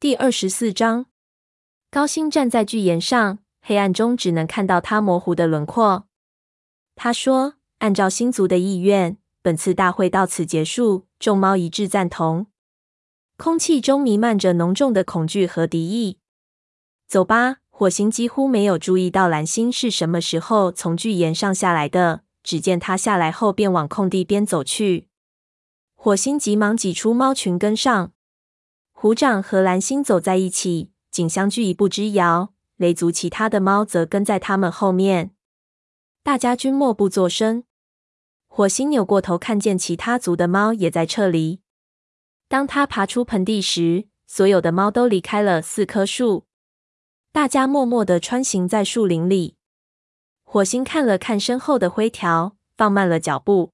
第二十四章，高星站在巨岩上，黑暗中只能看到他模糊的轮廓。他说：“按照星族的意愿，本次大会到此结束。”众猫一致赞同。空气中弥漫着浓重的恐惧和敌意。走吧。火星几乎没有注意到蓝星是什么时候从巨岩上下来的。只见他下来后便往空地边走去。火星急忙挤出猫群跟上。虎掌和蓝星走在一起，仅相距一步之遥。雷族其他的猫则跟在他们后面。大家均默不作声。火星扭过头，看见其他族的猫也在撤离。当他爬出盆地时，所有的猫都离开了四棵树。大家默默地穿行在树林里。火星看了看身后的灰条，放慢了脚步。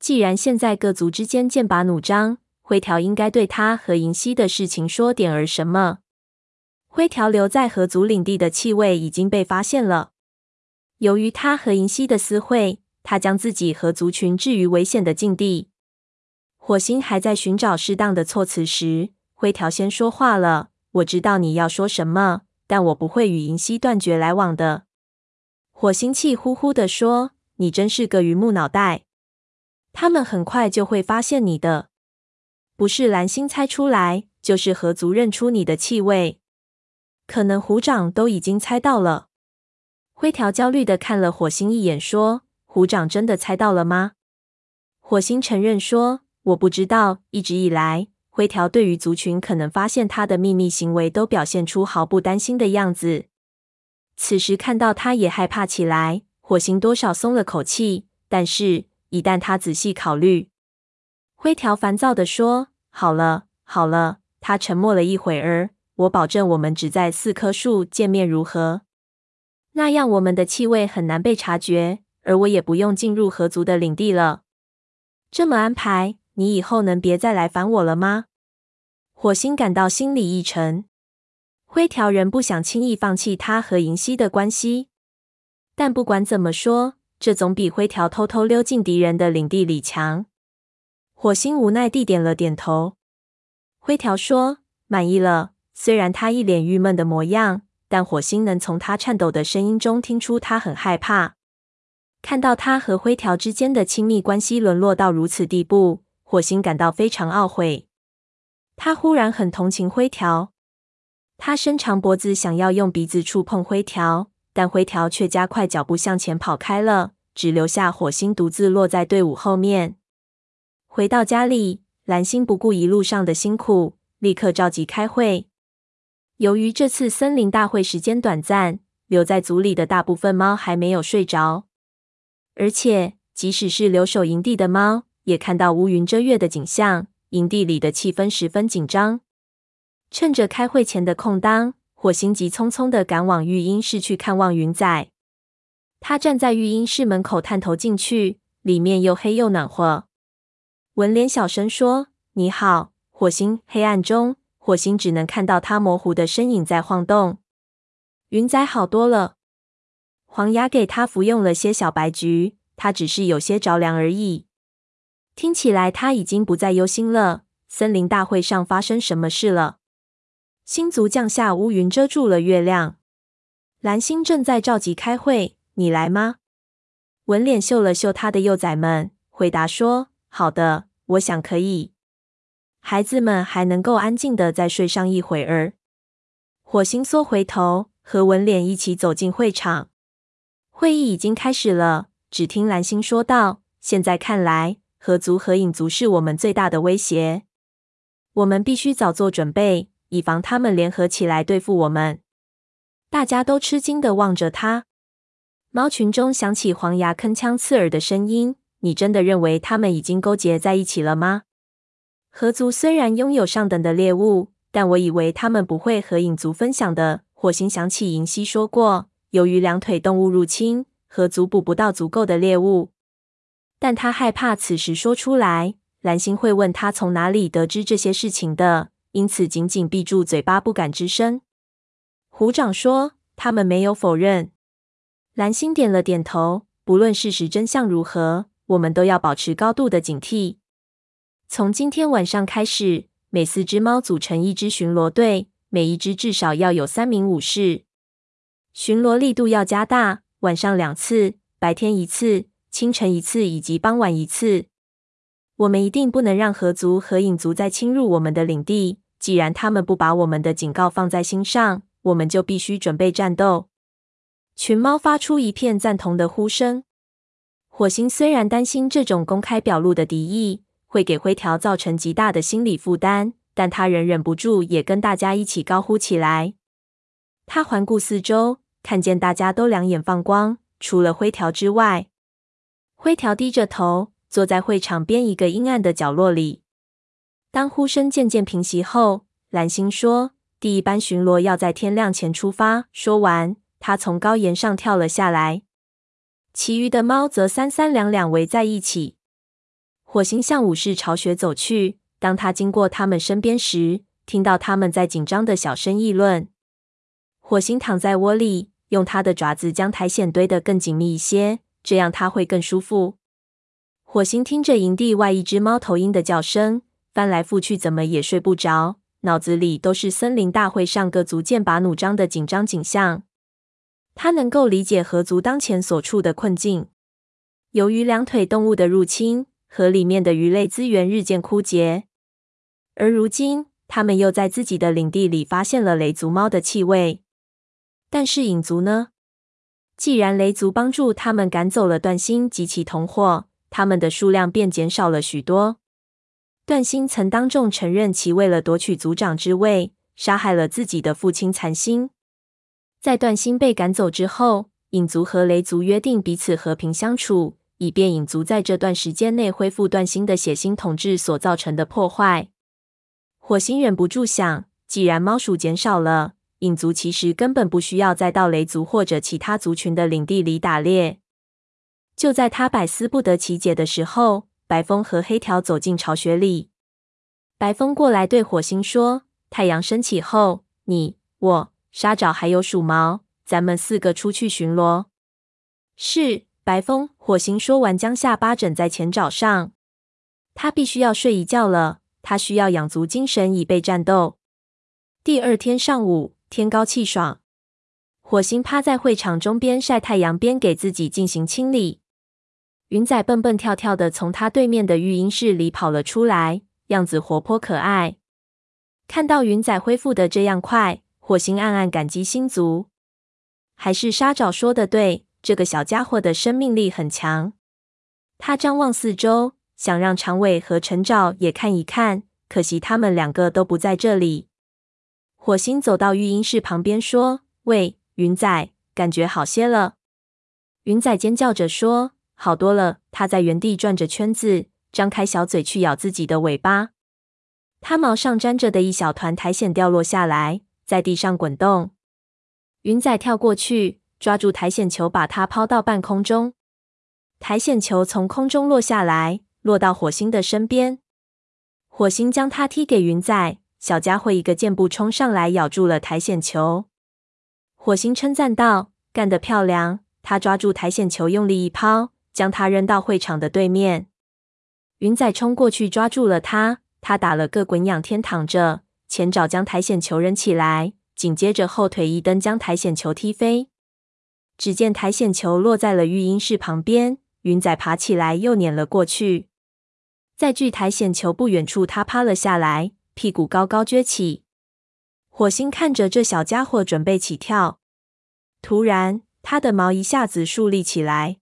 既然现在各族之间剑拔弩张，灰条应该对他和银溪的事情说点儿什么。灰条留在河族领地的气味已经被发现了。由于他和银溪的私会，他将自己和族群置于危险的境地。火星还在寻找适当的措辞时，灰条先说话了：“我知道你要说什么。”但我不会与银溪断绝来往的。”火星气呼呼地说，“你真是个榆木脑袋！他们很快就会发现你的，不是蓝星猜出来，就是河族认出你的气味。可能虎掌都已经猜到了。”灰条焦虑的看了火星一眼，说：“虎掌真的猜到了吗？”火星承认说：“我不知道，一直以来。”灰条对于族群可能发现他的秘密行为，都表现出毫不担心的样子。此时看到他也害怕起来，火星多少松了口气。但是，一旦他仔细考虑，灰条烦躁地说：“好了，好了。”他沉默了一会儿，我保证我们只在四棵树见面，如何？那样我们的气味很难被察觉，而我也不用进入河族的领地了。这么安排。你以后能别再来烦我了吗？火星感到心里一沉。灰条人不想轻易放弃他和银溪的关系，但不管怎么说，这总比灰条偷偷溜进敌人的领地里强。火星无奈地点了点头。灰条说：“满意了。”虽然他一脸郁闷的模样，但火星能从他颤抖的声音中听出他很害怕。看到他和灰条之间的亲密关系沦落到如此地步。火星感到非常懊悔，他忽然很同情灰条。他伸长脖子想要用鼻子触碰灰条，但灰条却加快脚步向前跑开了，只留下火星独自落在队伍后面。回到家里，蓝星不顾一路上的辛苦，立刻召集开会。由于这次森林大会时间短暂，留在组里的大部分猫还没有睡着，而且即使是留守营地的猫。也看到乌云遮月的景象，营地里的气氛十分紧张。趁着开会前的空当，火星急匆匆地赶往育婴室去看望云仔。他站在育婴室门口探头进去，里面又黑又暖和。文脸小声说：“你好，火星。”黑暗中，火星只能看到他模糊的身影在晃动。云仔好多了，黄牙给他服用了些小白菊，他只是有些着凉而已。听起来他已经不再忧心了。森林大会上发生什么事了？星族降下乌云，遮住了月亮。蓝星正在召集开会，你来吗？文脸嗅了嗅他的幼崽们，回答说：“好的，我想可以。”孩子们还能够安静的再睡上一会儿。火星缩回头，和文脸一起走进会场。会议已经开始了。只听蓝星说道：“现在看来。”合族和影族是我们最大的威胁，我们必须早做准备，以防他们联合起来对付我们。大家都吃惊的望着他。猫群中响起黄牙铿锵刺耳的声音：“你真的认为他们已经勾结在一起了吗？”河族虽然拥有上等的猎物，但我以为他们不会和影族分享的。火星想起银溪说过，由于两腿动物入侵，河族捕不到足够的猎物。但他害怕此时说出来，蓝星会问他从哪里得知这些事情的，因此紧紧闭住嘴巴，不敢吱声。虎掌说：“他们没有否认。”蓝星点了点头。不论事实真相如何，我们都要保持高度的警惕。从今天晚上开始，每四只猫组成一支巡逻队，每一只至少要有三名武士。巡逻力度要加大，晚上两次，白天一次，清晨一次以及傍晚一次。我们一定不能让河族和影族再侵入我们的领地。既然他们不把我们的警告放在心上，我们就必须准备战斗。群猫发出一片赞同的呼声。火星虽然担心这种公开表露的敌意会给灰条造成极大的心理负担，但他仍忍不住也跟大家一起高呼起来。他环顾四周，看见大家都两眼放光，除了灰条之外。灰条低着头，坐在会场边一个阴暗的角落里。当呼声渐渐平息后，蓝星说：“第一班巡逻要在天亮前出发。”说完，他从高岩上跳了下来。其余的猫则三三两两围在一起。火星向武士巢穴走去。当他经过他们身边时，听到他们在紧张的小声议论。火星躺在窝里，用他的爪子将苔藓堆得更紧密一些，这样他会更舒服。火星听着营地外一只猫头鹰的叫声，翻来覆去，怎么也睡不着，脑子里都是森林大会上各族剑拔弩张的紧张景象。他能够理解河族当前所处的困境。由于两腿动物的入侵，河里面的鱼类资源日渐枯竭。而如今，他们又在自己的领地里发现了雷族猫的气味。但是影族呢？既然雷族帮助他们赶走了段星及其同伙，他们的数量便减少了许多。段星曾当众承认，其为了夺取族长之位，杀害了自己的父亲残星。在段星被赶走之后，影族和雷族约定彼此和平相处，以便影族在这段时间内恢复段星的血腥统治所造成的破坏。火星忍不住想：既然猫鼠减少了，影族其实根本不需要再到雷族或者其他族群的领地里打猎。就在他百思不得其解的时候，白风和黑条走进巢穴里。白风过来对火星说：“太阳升起后，你我。”沙爪还有鼠毛，咱们四个出去巡逻。是，白风。火星说完，将下巴枕在前爪上。他必须要睡一觉了，他需要养足精神以备战斗。第二天上午，天高气爽，火星趴在会场中边晒太阳边给自己进行清理。云仔蹦蹦跳跳的从他对面的育婴室里跑了出来，样子活泼可爱。看到云仔恢复的这样快。火星暗暗感激星族，还是沙爪说的对，这个小家伙的生命力很强。他张望四周，想让长尾和陈爪也看一看，可惜他们两个都不在这里。火星走到育婴室旁边，说：“喂，云仔，感觉好些了？”云仔尖叫着说：“好多了。”他在原地转着圈子，张开小嘴去咬自己的尾巴。他毛上沾着的一小团苔藓掉落下来。在地上滚动，云仔跳过去抓住苔藓球，把它抛到半空中。苔藓球从空中落下来，落到火星的身边。火星将它踢给云仔，小家伙一个箭步冲上来，咬住了苔藓球。火星称赞道：“干得漂亮！”他抓住苔藓球，用力一抛，将它扔到会场的对面。云仔冲过去抓住了它，他打了个滚仰天，躺着。前爪将苔藓球扔起来，紧接着后腿一蹬，将苔藓球踢飞。只见苔藓球落在了育婴室旁边，云仔爬起来又碾了过去。在距苔藓球不远处，他趴了下来，屁股高高撅起。火星看着这小家伙准备起跳，突然他的毛一下子竖立起来。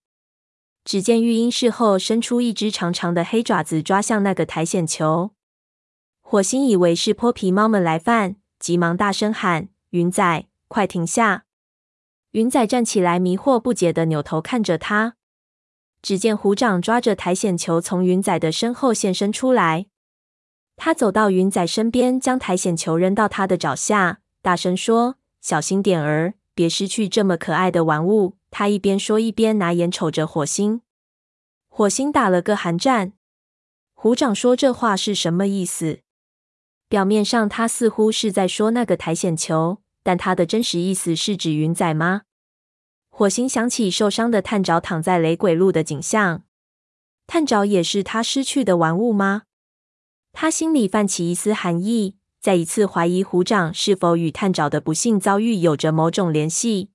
只见育婴室后伸出一只长长的黑爪子，抓向那个苔藓球。火星以为是泼皮猫们来犯，急忙大声喊：“云仔，快停下！”云仔站起来，迷惑不解地扭头看着他。只见虎掌抓着苔藓球从云仔的身后现身出来。他走到云仔身边，将苔藓球扔到他的爪下，大声说：“小心点儿，别失去这么可爱的玩物。”他一边说，一边拿眼瞅着火星。火星打了个寒战。虎掌说这话是什么意思？表面上，他似乎是在说那个苔藓球，但他的真实意思是指云仔吗？火星想起受伤的探爪躺在雷鬼路的景象，探爪也是他失去的玩物吗？他心里泛起一丝寒意，再一次怀疑虎掌是否与探长的不幸遭遇有着某种联系。